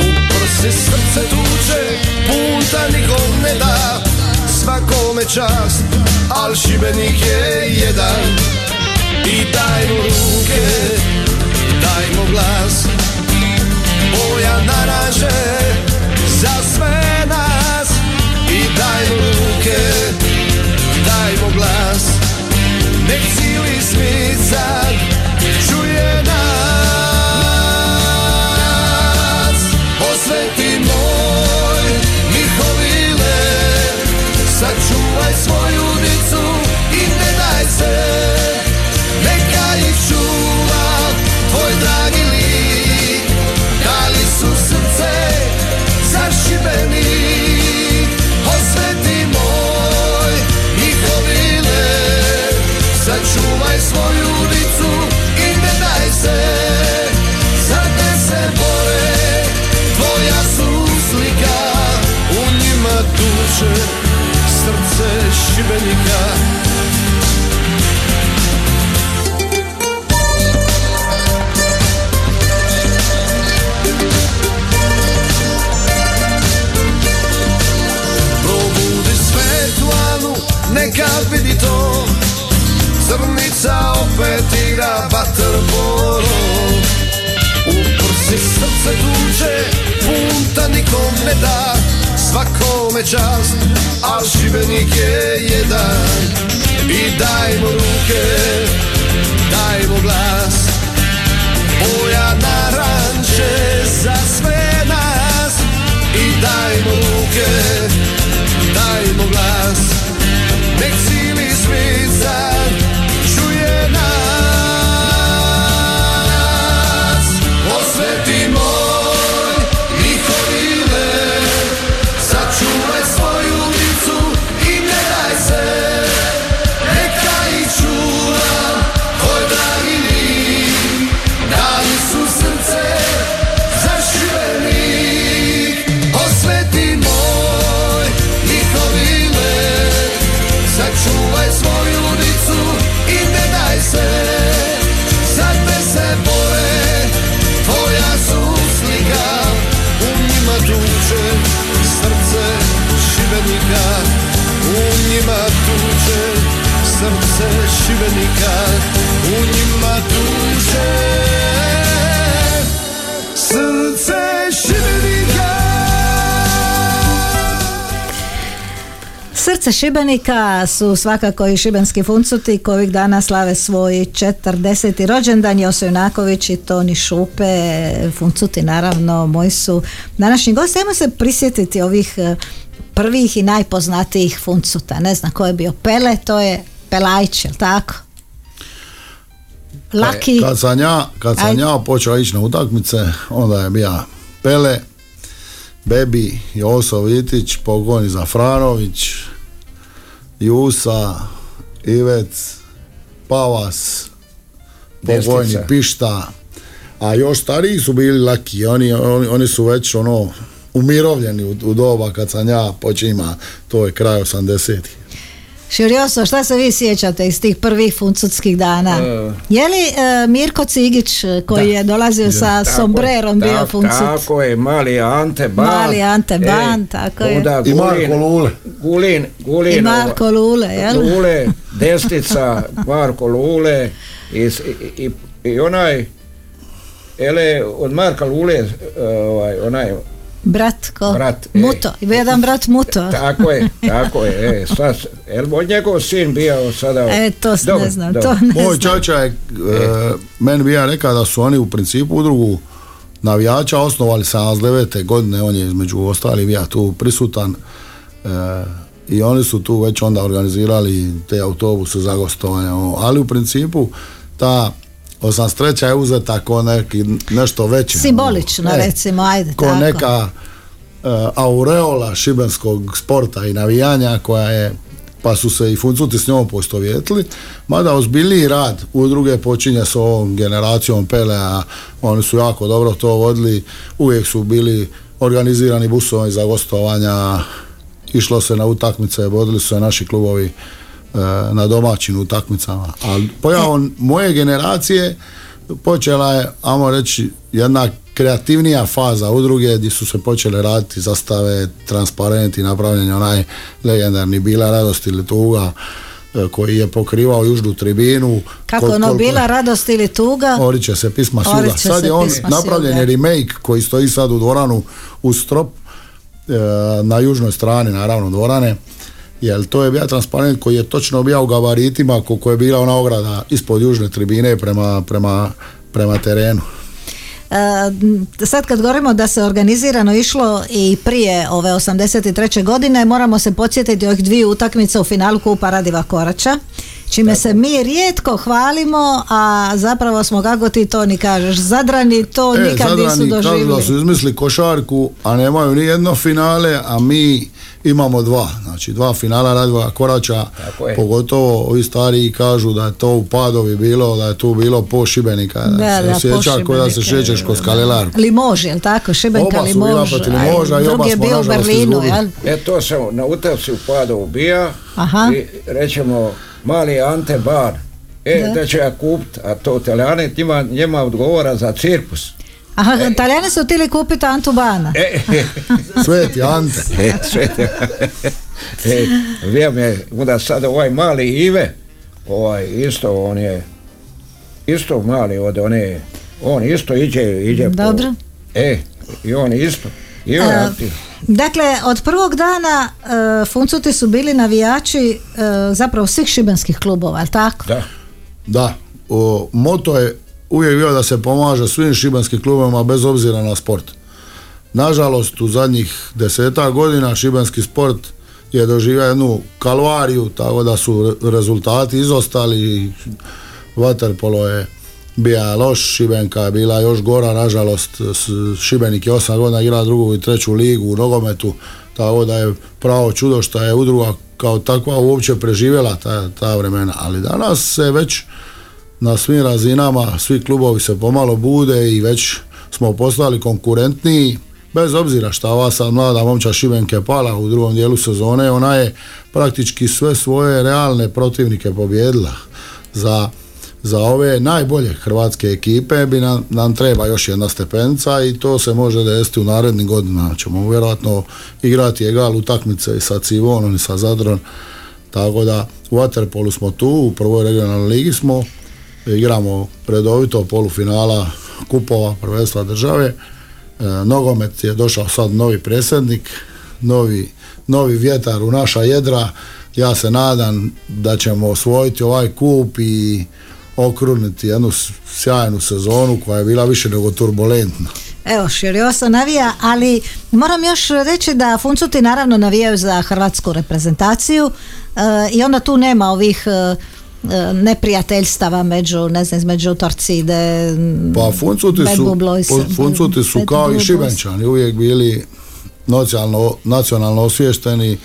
U prsi srce tuče, punta nikom ne da Svakome čast, al šibenik je jedan. I dajmo ruke, dajmo glas. Boja naraže za sve nas. I dajmo ruke, dajmo glas. Nek cijeli svijet tuče Srce šibenika. Probudi svetu Anu Neka vidi to. Crnica opet igra vaterpolo U prsi srce tuče Punta nikom ne da Svakome čast Al šibenik je jedan. I dajmo ruke Dajmo glas. Boja naranče za sve nas. I dajmo ruke Dajmo glas šibenika U njima tuče Srce šibenika U njima tuče Srce šibenika Srce Šibenika su svakako i šibenski funcuti koji dana slave svoj 40. rođendan Joso Junaković i Toni Šupe funcuti naravno moji su današnji gosti ajmo se prisjetiti ovih prvih i najpoznatijih funcuta ne znam ko je bio Pele to je Pelajć, jel tako? Laki Kad sam ja, kad sam ja počeo ići na utakmice, onda je bio Pele, Bebi, Joso Vitić, pokojni Zafranović, Jusa, Ivec, Pavas, pokojni Destica. Pišta, a još stariji su bili laki, oni, oni, oni su već ono umirovljeni u, u doba kad sam ja počima, to je kraj 80-ih. Širioso, šta se vi sjećate iz tih prvih funcutskih dana? E. je li eh, Mirko Cigić eh, koji Da. je dolazio sa Tako je, sombrerom bio tak- funcut? Tako je, mali Ante Ban. Mali Ante Ban, tako je. onda I Marko Lule. Gulin, Gulin. I Marko Lule, jel? Lule, *laughs* destica, Marko Lule i, i, i onaj, ele, od Marka Lule, ovaj, onaj, Brat ko? Brat, e. Muto. I bio jedan brat Muto. tako je, *laughs* tako je, e, sad, jel njegov sin bio sada... E, to s- Dobro, ne znam, dobro. to ne Moj znam. čača je e, meni bija rekao da su oni u principu udrugu navijača osnovali 79. godine, on je između ostalih bio tu prisutan e, i oni su tu već onda organizirali te autobuse za gostovanje, ono. ali u principu ta 83. je uzeta ko neki, nešto veće. Simbolično, E, recimo, ajde, Ko tako. neka e, aureola šibenskog sporta i navijanja koja je pa su se i funcuti s njom postovjetili, mada ozbiljniji rad udruge počinje s ovom generacijom Pelea, oni su jako dobro to vodili, uvijek su bili organizirani busovi za gostovanja, išlo se na utakmice, vodili su se naši klubovi na domaćim utakmicama. Ali pojavom moje generacije počela je, ajmo reći, jedna kreativnija faza udruge gdje su se počele raditi zastave, transparenti, napravljen onaj legendarni Bila radost ili tuga e, koji je pokrivao južnu tribinu. Kako Kol- ono koliko- bila radost ili tuga? Oriće se pisma suda. Sad je on napravljen je remake koji stoji sad u dvoranu u strop e, na južnoj strani naravno dvorane. Jer to je bio transparent koji je točno bio u gabaritima koliko je bila ona ograda ispod južne tribine prema, prema, prema terenu. E, sad kad govorimo da se organizirano išlo i prije ove 83. godine, moramo se podsjetiti ovih dviju utakmica u finalu Kupa Radiva Korača, čime se mi rijetko hvalimo, a zapravo smo, kako ti to ni kažeš, zadrani to nikad nisu E, Zadrani kažu da doživjeli. su izmislili košarku, a nemaju ni jedno finale, a mi imamo dva. Znači dva finala Radiva Korača, Tako je. pogotovo ovi stariji kažu da je to u Padovi bilo, da je tu bilo po Šibenika, da, Da, se da, osjeća kao da se šećeš kroz Kalelarku. Limož, jel tako? Šibenka Oba su bila Limož. Limoža i oba smo, bio u Berlinu, jel? E to sam na utakci u Padovu bija Aha. i rećemo mali Ante Bar. E, Da. da, će ja kupit, a to Italijani njima, njima odgovara za cirkus. Aha, Italijani su htjeli kupiti Antu Bana. E, *laughs* Sveti Ante. *laughs* e, sve te, e, vrijeme, onda sad ovaj mali Ive, ovaj isto on je, isto mali od one, on isto iđe, iđe po- Dobro. e, i on isto, i on E, aktiv. Dakle, od prvog dana e, Funcuti su bili navijači e, zapravo svih šibenskih klubova, jel tako? Da. Da, o, moto je uvijek bio da se pomaže svim šibanskim klubovima bez obzira na sport. Nažalost, u zadnjih deseta godina šibenski sport je doživio jednu kalvariju, tako da su re- rezultati izostali. Vaterpolo je bija loš, Šibenka je bila još gora, nažalost, Šibenik je osam godina igra drugu i treću ligu u nogometu, tako da je pravo čudo što je udruga kao takva uopće preživjela ta, ta vremena, ali danas se već na svim razinama, svi klubovi se pomalo bude i već smo postali konkurentniji, bez obzira šta ova sad mlada momča Šibenke pala u drugom dijelu sezone, ona je praktički sve svoje realne protivnike pobjedila. Za, za ove najbolje hrvatske ekipe bi nam, nam treba još jedna stepenca i to se može desiti u narednim godinama. Ćemo vjerojatno igrati egal utakmice i sa Civonom i sa Zadron. Tako da u Waterpolu smo tu, u prvoj regionalnoj ligi smo, igramo redovito polufinala kupova prvenstva države. E, nogomet je došao sad novi predsjednik, novi, novi vjetar u naša jedra. Ja se nadam da ćemo osvojiti ovaj kup i okruniti jednu sjajnu sezonu koja je bila više nego turbulentna. Evo, Širiosa navija, ali moram još reći da Funcuti naravno navijaju za hrvatsku reprezentaciju e, i onda tu nema ovih e, e, neprijateljstava među, ne znam, između Torcide, Pa Funcuti su, Funcuti su kao i. Šibenčani uvijek bili nacionalno, nacionalno osviješteni.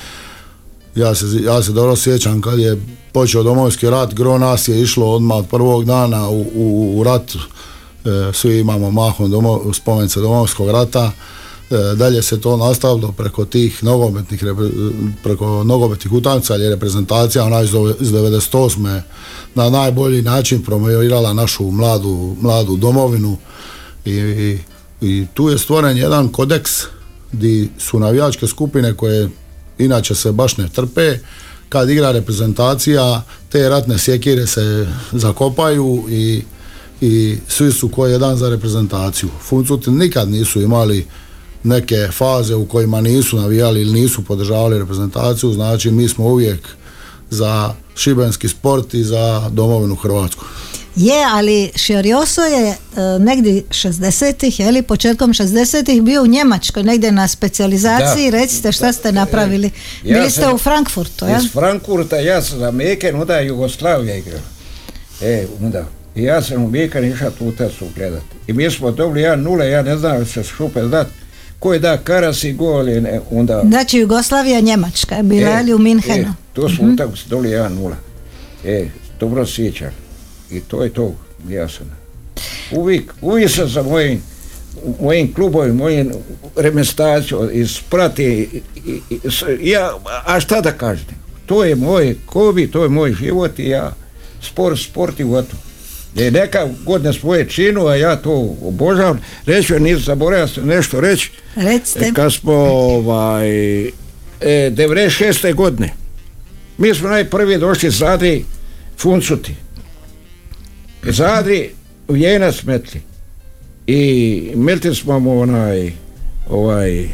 Ja se, ja se dobro sjećam kad je počeo domovinski rat, gro nas je išlo odmah od prvog dana u, u, u rat. E, svi imamo mahom domo, spomence domovinskog rata. E, dalje se to nastavilo preko tih nogometnih repre- preko nogometnih utakmica ili reprezentacija ona iz, ove- iz 98. na najbolji način promovirala našu mladu, mladu domovinu i, i, i tu je stvoren jedan kodeks di su navijačke skupine koje inače se baš ne trpe kad igra reprezentacija te ratne sjekire se zakopaju i, i svi su ko jedan za reprezentaciju. Funcuti nikad nisu imali neke faze u kojima nisu navijali ili nisu podržavali reprezentaciju, znači mi smo uvijek za šibenski sport i za domovinu Hrvatsku. Je, ali Šiorioso je e, negdje 60-ih, je li početkom 60-ih bio u Njemačkoj, negdje na specijalizaciji, Da. recite šta ste napravili. Ja Bili ste u Frankfurtu, jel? Iz Frankfurta ja sam za Meken, onda je Jugoslavija igrala. E, onda. I ja sam u Meken išao tu utakmicu gledat. I mi smo dobili 1-0, ja ne znam se šupe znat ko je da Karas i gol je ne, onda... Znači Jugoslavija, Njemačka, bila je li u Minhenu? E, to smo mm utakmice doli 1-0. E, dobro sjećam. I to je to, ja sam. Uvijek, uvijek sam za mojim mojim klubovim, mojim reprezentacijom isprati i, i, i, s- ja, a šta da kažete? To je moj kobi, to je moj život i ja sport, sport i gotovo. Je neka godine svoje činu, a ja to obožavam. Reći ću, nisam zaboravio nešto reći. Recite. Kad smo ovaj, e, 96. godine, mi smo najprvi došli Zadri Funcuti. Zadri u jenac metli. I metli smo mu onaj, ovaj,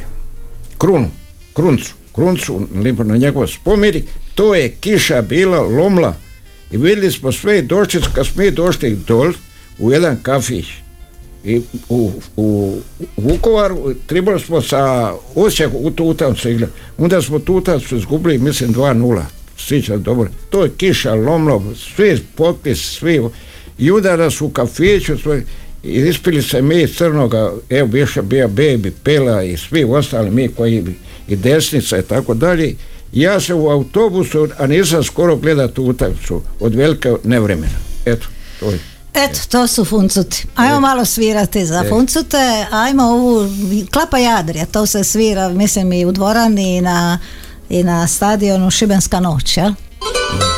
krunu, kruncu, kruncu na njegov spomenik, to je kiša bila, lomla i vidjeli smo sve i došli, kad smo došli dol u jedan kafić i u, u Vukovaru trebali smo sa Osijeku u tu utakmicu igrati. Onda smo tu utakmicu izgubili, mislim 2-0. Sjećam dobro. To je kiša, lomlo, svi potpis, svi. I onda nas u kafiću svoj, i ispili se mi crnoga, evo više bio Bebi, Pela i svi ostali mi koji bi, i desnica i tako dalje. Ja sam u autobusu, a nisam skoro gledao tu utakmicu od velike nevremena. Eto, to je. Eto, to su funcuti. Ajmo malo svirati za funcute, ajmo ovu Klapa Jadrija, to se svira, mislim i u dvorani i na, i na stadionu Šibenska noć, jel? U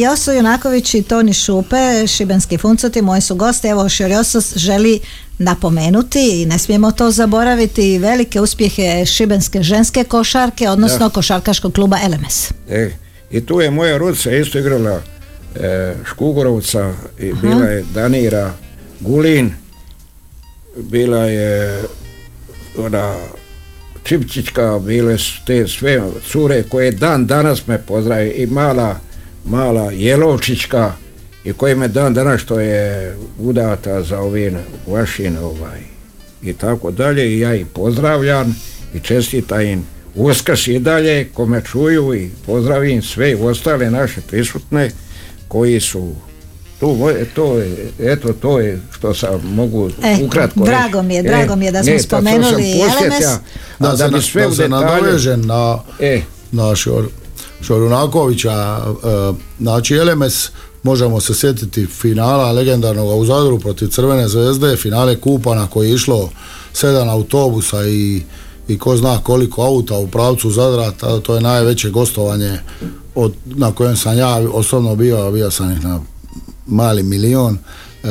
Joso Junaković i Toni Šupe, šibenski funcuti, moji su gosti. Evo, Širjosos želi napomenuti i ne smijemo to zaboraviti velike uspjehe šibenske ženske košarke, odnosno košarkaškog kluba LMS. E, I tu je moja rodica isto igrala e, Škugorovca i bila je Danira Gulin, bila je ona Čipčićka, bile su te sve cure koje dan danas me pozdrave i mala, mala Jelovčićka i koji me dan danas što je udata za ovin vašin ovaj i tako dalje i ja ih pozdravljam i čestitam im Uskrs i dalje kome čuju i pozdravim sve ostale naše prisutne koji su tu, to je, eto to je što sam mogu E, ukratko drago reći. mi je, drago mi je da smo ne, spomenuli LMS. Da, da, se, bi sve da se na, e, na Šor, Šorunakovića, e, znači LMS možemo se sjetiti finala legendarnog u Zadru protiv Crvene zvezde, finale kupa na koji je išlo sedam autobusa i, i ko zna koliko auta u pravcu Zadra, ta- to je najveće gostovanje od, na kojem sam ja osobno bio, bio sam ih na mali milion, e,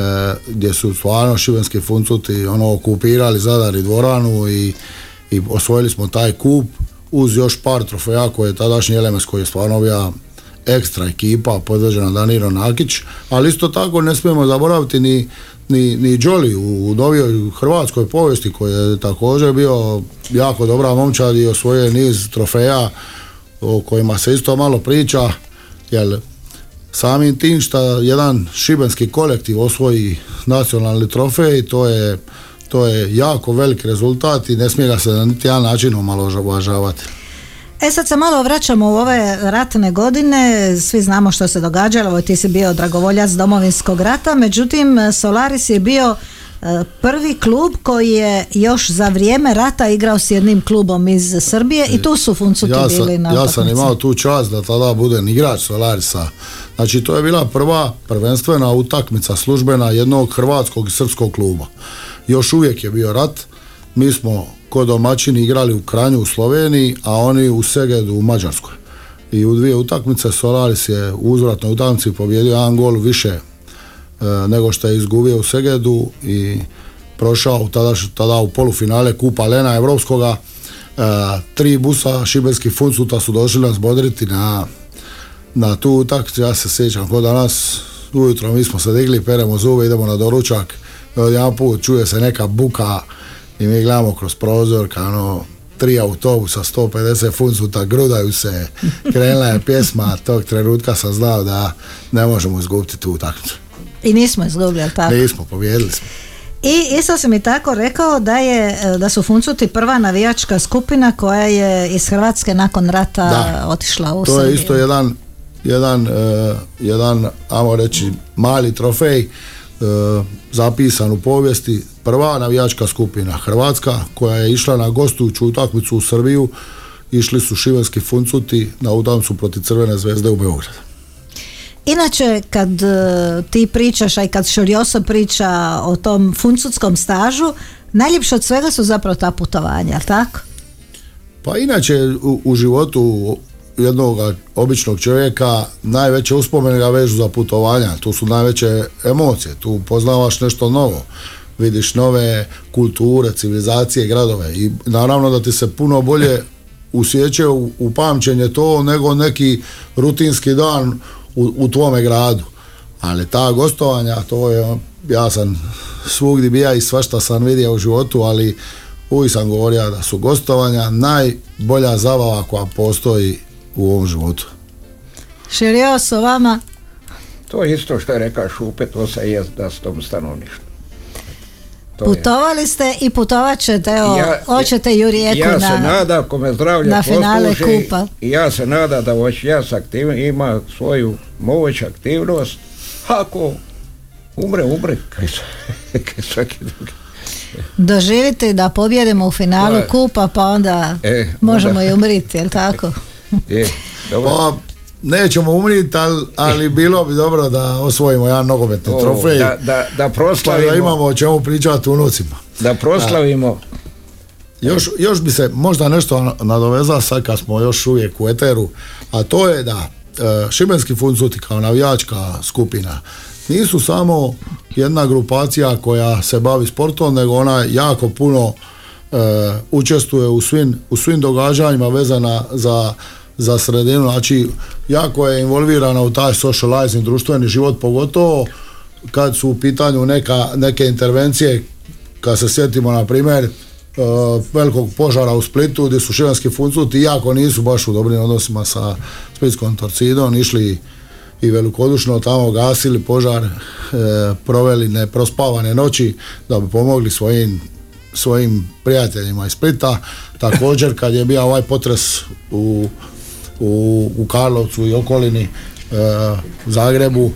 gdje su stvarno šibenski funcuti ono okupirali Zadar i dvoranu i, i osvojili smo taj kup uz još par trofeja koje je tadašnji LMS koji je stvarno bio ekstra ekipa podvođena Danilo Nakić, ali isto tako ne smijemo zaboraviti ni, ni, ni Jolly u novijoj hrvatskoj povijesti koji je također bio jako dobra momčad i osvojio niz trofeja o kojima se isto malo priča, jer samim tim što jedan šibenski kolektiv osvoji nacionalni trofej, to je, to je jako velik rezultat i ne smije ga se na niti jedan način omalovažavati. E sad se malo vraćamo u ove ratne godine, svi znamo što se događalo, ti si bio dragovoljac domovinskog rata, međutim Solaris je bio e, prvi klub koji je još za vrijeme rata igrao s jednim klubom iz Srbije i tu su Funcuti ja bili sam, na ja sam imao tu čast da tada budem igrač Solarisa. Znači to je bila prva prvenstvena utakmica službena jednog hrvatskog i srpskog kluba. Još uvijek je bio rat. Mi smo kod domaćini igrali u Kranju u Sloveniji, a oni u Segedu u Mađarskoj. I u dvije utakmice Solaris je u uzvratnoj utakmici pobjedio jedan gol više e, nego što je izgubio u Segedu i prošao tada, tada u polufinale Kupa Lena Evropskoga. E, tri busa šibenskih funcuta su došli nas bodriti na, na tu utakmicu. Ja se sjećam ko danas ujutro mi smo se digli, peremo zube, idemo na doručak. Jedan put čuje se neka buka i mi gledamo kroz prozor kao ono tri autobusa, 150 funcuta, grudaju se, *laughs* krenula je pjesma, tog trenutka sam znao da ne možemo izgubiti tu utakmicu. I nismo izgubili, tako? Nismo, pobjedili smo. I isto sam mi tako rekao da je da su Funcuti prva navijačka skupina koja je iz Hrvatske nakon rata Da. otišla u To je Srbiju. isto jedan, jedan, e, jedan, ajmo reći, mali trofej zapisan u povijesti. Prva navijačka skupina Hrvatska koja je išla na gostujuću utakmicu u Srbiju. Išli su šibenski funcuti na utakmicu protiv Crvene zvezde u Beogradu. Inače, kad e, ti pričaš, a i kad Šorjoso priča o tom funcutskom stažu, najljepše od svega su zapravo ta putovanja, tako? Pa inače u, u životu jednog običnog čovjeka najveće uspomene ga vežu za putovanja, tu su najveće emocije, tu poznavaš nešto novo, vidiš nove kulture, civilizacije, gradove. I naravno da ti se puno bolje usjeće u, u pamćenje to nego neki rutinski dan u, u tvome gradu. Ali ta gostovanja, to je, ja sam svugdje bija i svašta sam vidio u životu, ali uvijek sam govorio da su gostovanja najbolja zabava koja postoji u ovom životu. Šorjoso, vama? to je isto što je rekao Šupe, to se jest da s tom stanovništvu. To je. Putovali ste i putovat ćete, evo, Ja- hoćete i u Rijeku ja na... se nada, ako me zdravlje na finale posluži, kupa. i ja se nada da već ja s aktiv, ima svoju moć aktivnost, ako umre, umre, *laughs* kaj, svaki drugi. doživjeti da pobjedimo u finalu To je- kupa pa onda E, možemo onda- i umriti, jel tako? *laughs* *laughs* Je, dobro. Pa, nećemo umriti, ali, ali bilo bi dobro da osvojimo jedan nogometni O, trofej, da, da, da pa proslavimo, da imamo o čemu pričati unucima. da proslavimo Još, još bi se možda nešto nadovezao sad kad smo još uvijek u eteru, a to je da e, Šibenski funcuti kao navijačka skupina nisu samo jedna grupacija koja se bavi sportom, nego ona jako puno e, učestvuje u svim, u svim događanjima vezana za, za sredinu, znači jako je involvirana u taj socializing, društveni život, pogotovo kad su u pitanju neka, neke intervencije, kad se sjetimo na primjer uh, velikog požara u Splitu gdje su šibenski funcuti iako nisu baš u dobrim odnosima sa splitskom torcidom išli i velikodušno tamo gasili požar, e, proveli neprospavane noći da bi pomogli svojim svojim prijateljima iz Splita. Također kad je bio ovaj potres u, u, u Karlovcu i okolini, e, Zagrebu,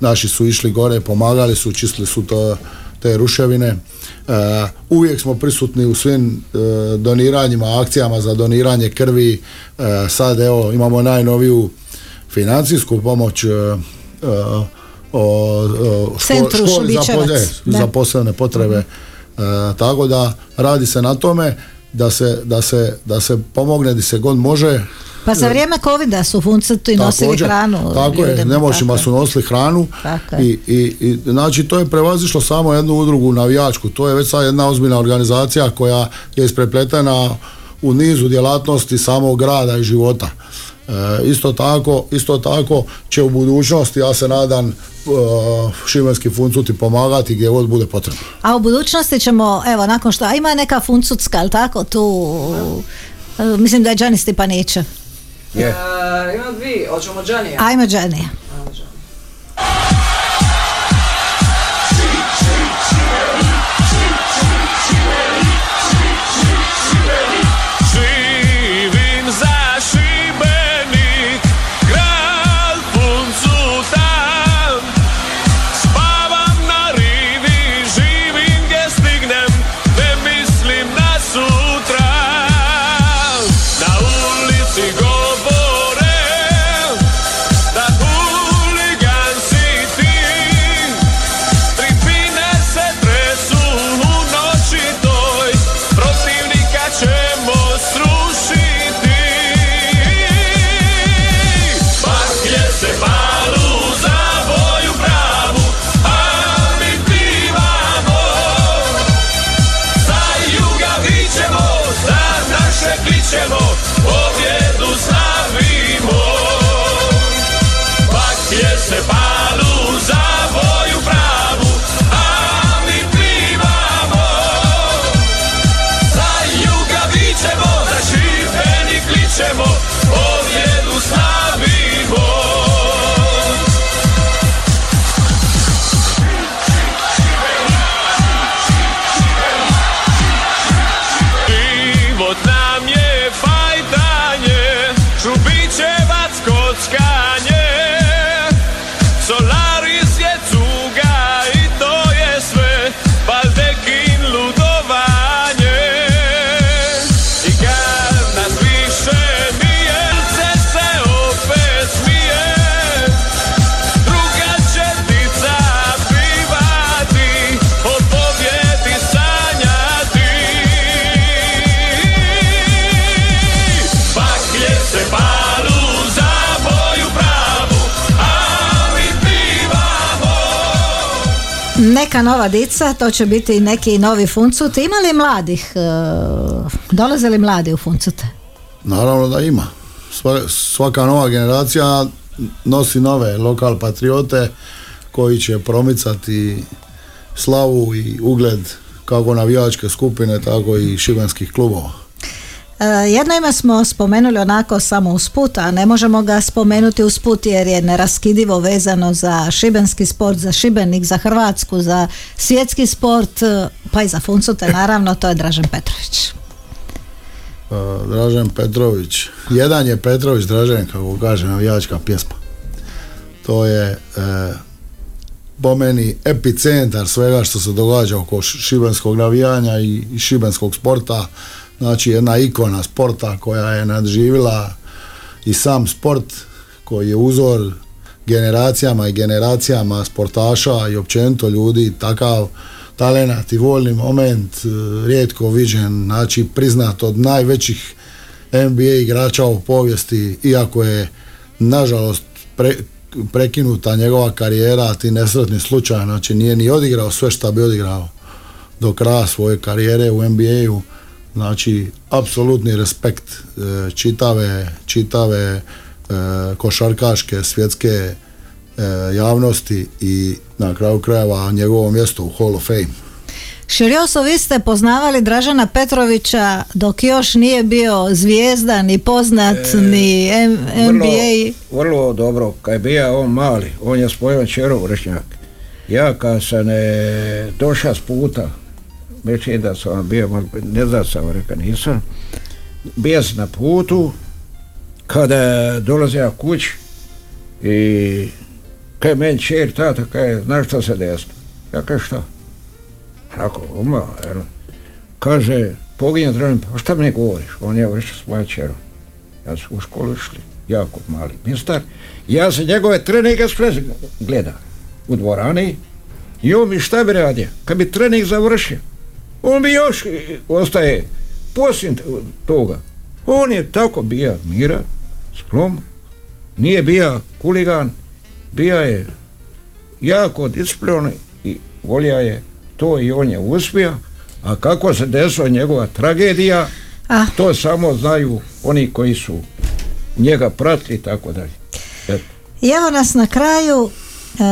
naši su išli gore, pomagali su, čistili su to, te ruševine. E, uvijek smo prisutni u svim e, doniranjima, akcijama za doniranje krvi. E, sad evo imamo najnoviju financijsku pomoć o, o ško- Centru školi za, da. za posebne potrebe. E, tako da radi se na tome da se, da se, da se pomogne di se god može. Pa za vrijeme covida su funcuti nosili Također, hranu. Tako je, nemoćima su nosili hranu Tako i, i, i znači to je prevazišlo samo jednu udrugu navijačku, to je već sad jedna ozbiljna organizacija koja je isprepletena u nizu djelatnosti samog grada i života. E, isto tako, isto tako će u budućnosti, ja se nadam, e, šibenski funcuti pomagati gdje god bude potrebno. A u budućnosti ćemo, evo, nakon što, a ima neka funcucka, jel tako, tu, e, mislim da je Đani Stipanićev. Je. E, ima dvi, hoćemo Đanija. Ajmo Đanija. Neka nova dica, to će biti neki novi funcut. Ima li mladih? e, Dolaze li mladi u funcute? Naravno da ima. Sva- Svaka nova generacija nosi nove lokal patriote koji će promicati slavu i ugled kako navijačke skupine, tako i šibenskih klubova. E, Jedno ime smo spomenuli onako samo usput, a ne možemo ga spomenuti usput jer je neraskidivo vezano za šibenski sport, za Šibenik, za Hrvatsku, za svjetski sport, e, pa i za Funcute naravno, to je Dražen Petrović. Uh, Dražen Petrović. Jedan je Petrović Dražen, kako kaže navijačka pjesma. To je e, po meni epicentar svega što se događa oko šibenskog navijanja i šibenskog sporta. Znači jedna ikona sporta koja je nadživila i sam sport koji je uzor generacijama i generacijama sportaša i općenito ljudi takav talenat i voljni moment e, rijetko viđen, znači priznat od najvećih NBA igrača u povijesti, iako je nažalost pre- prekinuta njegova karijera, ti nesretni slučaj, znači nije ni odigrao sve što bi odigrao do kraja svoje karijere u NBA-u, znači apsolutni respekt e, čitave, čitave e, košarkaške svjetske e, javnosti i na kraju krajeva njegovo mjesto u Hall of Fame. Širjoso, vi ste poznavali Dražana Petrovića dok još nije bio zvijezda, ni poznat, ni M- NBA. Vrlo dobro, kad je bio on mali, on je spojio čero vršnjak. Ja kad sam e, došao s puta, mislim da sam bio, ne znam sam rekao, nisam, bio sam na putu, kada je dolazio kući i kaj meni čer tata, kaj, znaš šta se desilo? Ja kaj šta? Ako, uma, jel? Kaže, poginje Dražan, pa šta mi govoriš? On je vršao s mojom čerom. Ja su u školu išli, jako mali mistar. Ja se njegove treninge sve gleda u dvorani i on mi šta bi radio? Kad bi trening završio, on bi još ostaje poslije toga. On je tako bio mira, sklom, nije bio kuligan, bio je jako disciplinovan i volio je to i on je uspio, a kako se desila njegova tragedija, Ah, to samo znaju oni koji su njega pratili i tako dalje. Eto. I evo nas na kraju, e,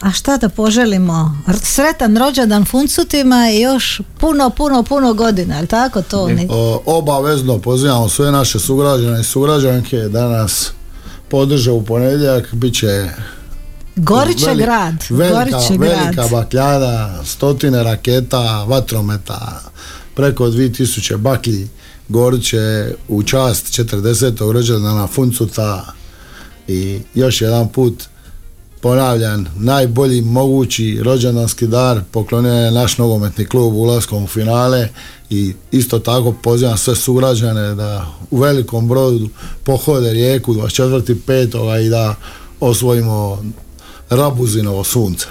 a šta da poželimo? Sretan rođendan Funcutima i još puno, puno, puno godina, jel tako to? O, obavezno pozivamo sve naše sugrađane i sugrađanke da nas podrže u ponedjeljak, bit će Goriće veli- grad, velika, Goriće velika grad. bakljada, stotine raketa, vatrometa, preko 2000 baklji, Goriće u čast 40. rođendana Funcuta i još jedan put ponavljam, najbolji mogući rođendanski dar poklonio je naš nogometni klub ulaskom u finale i isto tako pozivam sve sugrađane da u velikom brodu pohode rijeku 24.5. i da osvojimo Rabuzinovo sunce.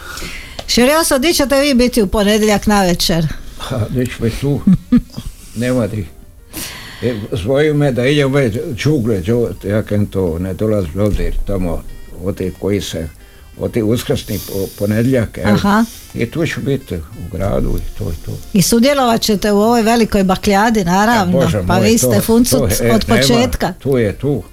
Širjoso, di ćete vi biti u ponedjeljak na večer? Ha, neću biti tu. *laughs* Nema ti. E, zvoju me da idem već džu- ja kan to ne dolazim ovdje, tamo, od tih koji se, od tih uskrsni po, ponedjeljak, evo. Aha. I tu ću biti u gradu i to i to. I sudjelovat ćete u ovoj velikoj bakljadi, naravno, pa moj, vi ste Funcut to je- e, od nema, početka. tu je tu.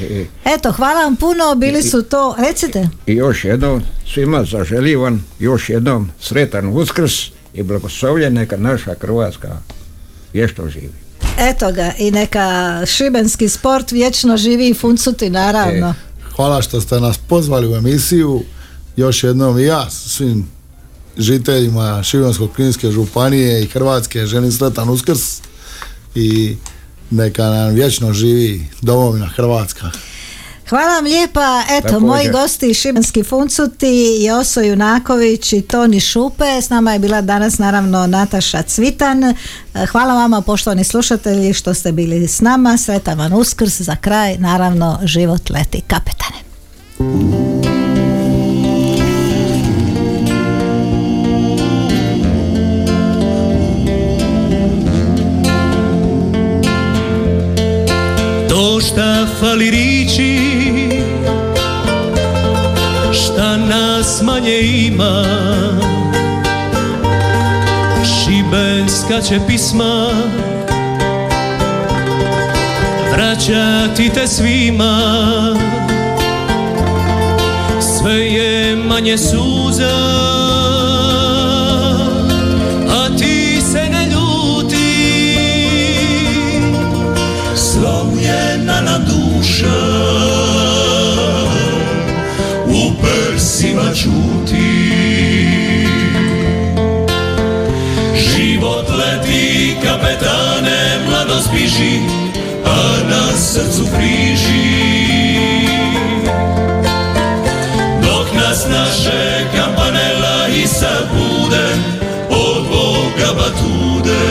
I, Eto, hvala vam puno, bili su to, recite. I još jednom svima zaželivan, još jednom sretan uskrs i blagoslovljen neka naša Hrvatska vješto živi. Eto ga, i neka šibenski sport vječno živi i Funcuti, naravno. E. Hvala što ste nas pozvali u emisiju. Još jednom i ja svim žiteljima Šibensko-kninske županije i Hrvatske želim sretan uskrs i neka nam vječno živi domovina Hrvatska. Hvala vam lijepa, eto, Također. moji gosti šibenski funcuti, Joso Junaković i Toni Šupe, s nama je bila danas naravno Nataša Cvitan. E, Hvala vama poštovani slušatelji što ste bili s nama, sretan vam uskrs, za kraj naravno život leti kapetane. To šta fali riči Šta nas manje ima? Šibenska će pisma Vraćati te svima. Sve je manje suza kapetane mladost biži a na srcu križi dok nas naše kampanela i sad bude od Boga batude.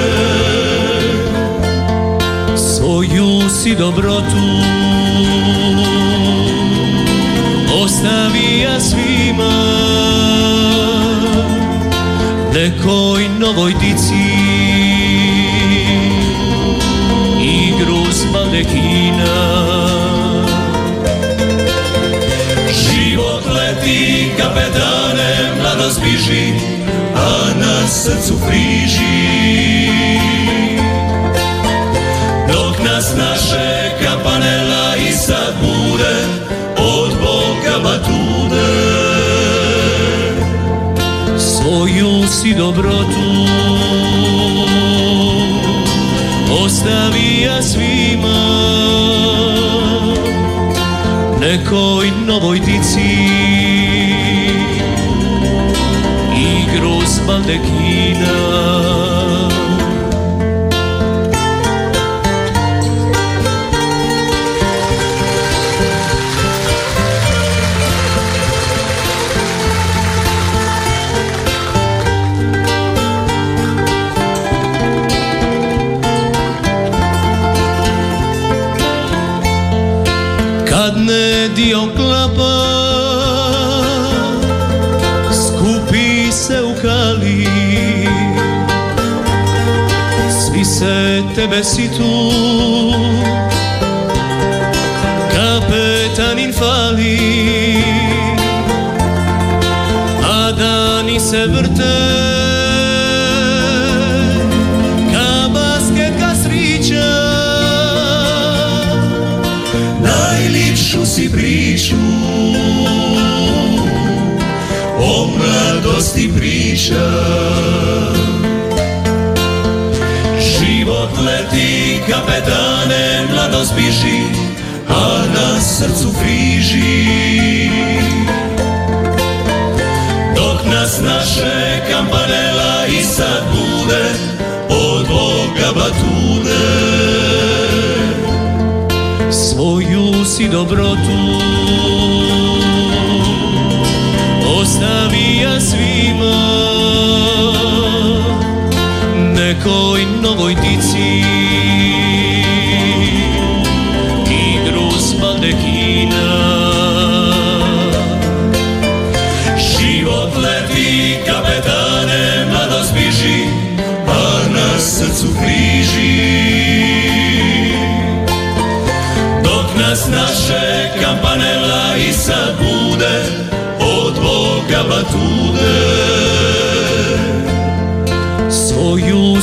Svoju si dobrotu ostavija svima. Nekoj novoj dici razbiži, a na srcu friži. Dok nas naše kapanela i sad bude, od Boga batude. Svoju si dobrotu ostavija svima, nekoj novoj dici tebe situ Kapetanin fali A dani se vrte Ka basket, ka srića najljepšu si priču o mladosti priča kapetane mladost biži a na srcu friži. Dok nas naše kampanela i sad bude od Boga batude. Svoju si dobrotu ostavi ja svima. Nekoj novoj dici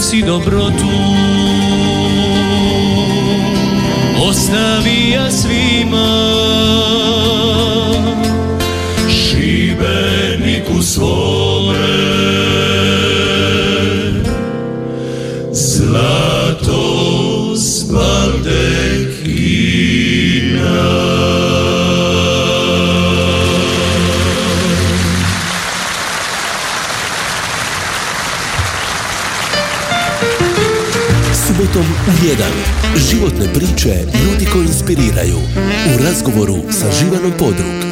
si dobrotu 1. Životne priče ljudi koji inspiriraju. U razgovoru sa Živanom Podrug.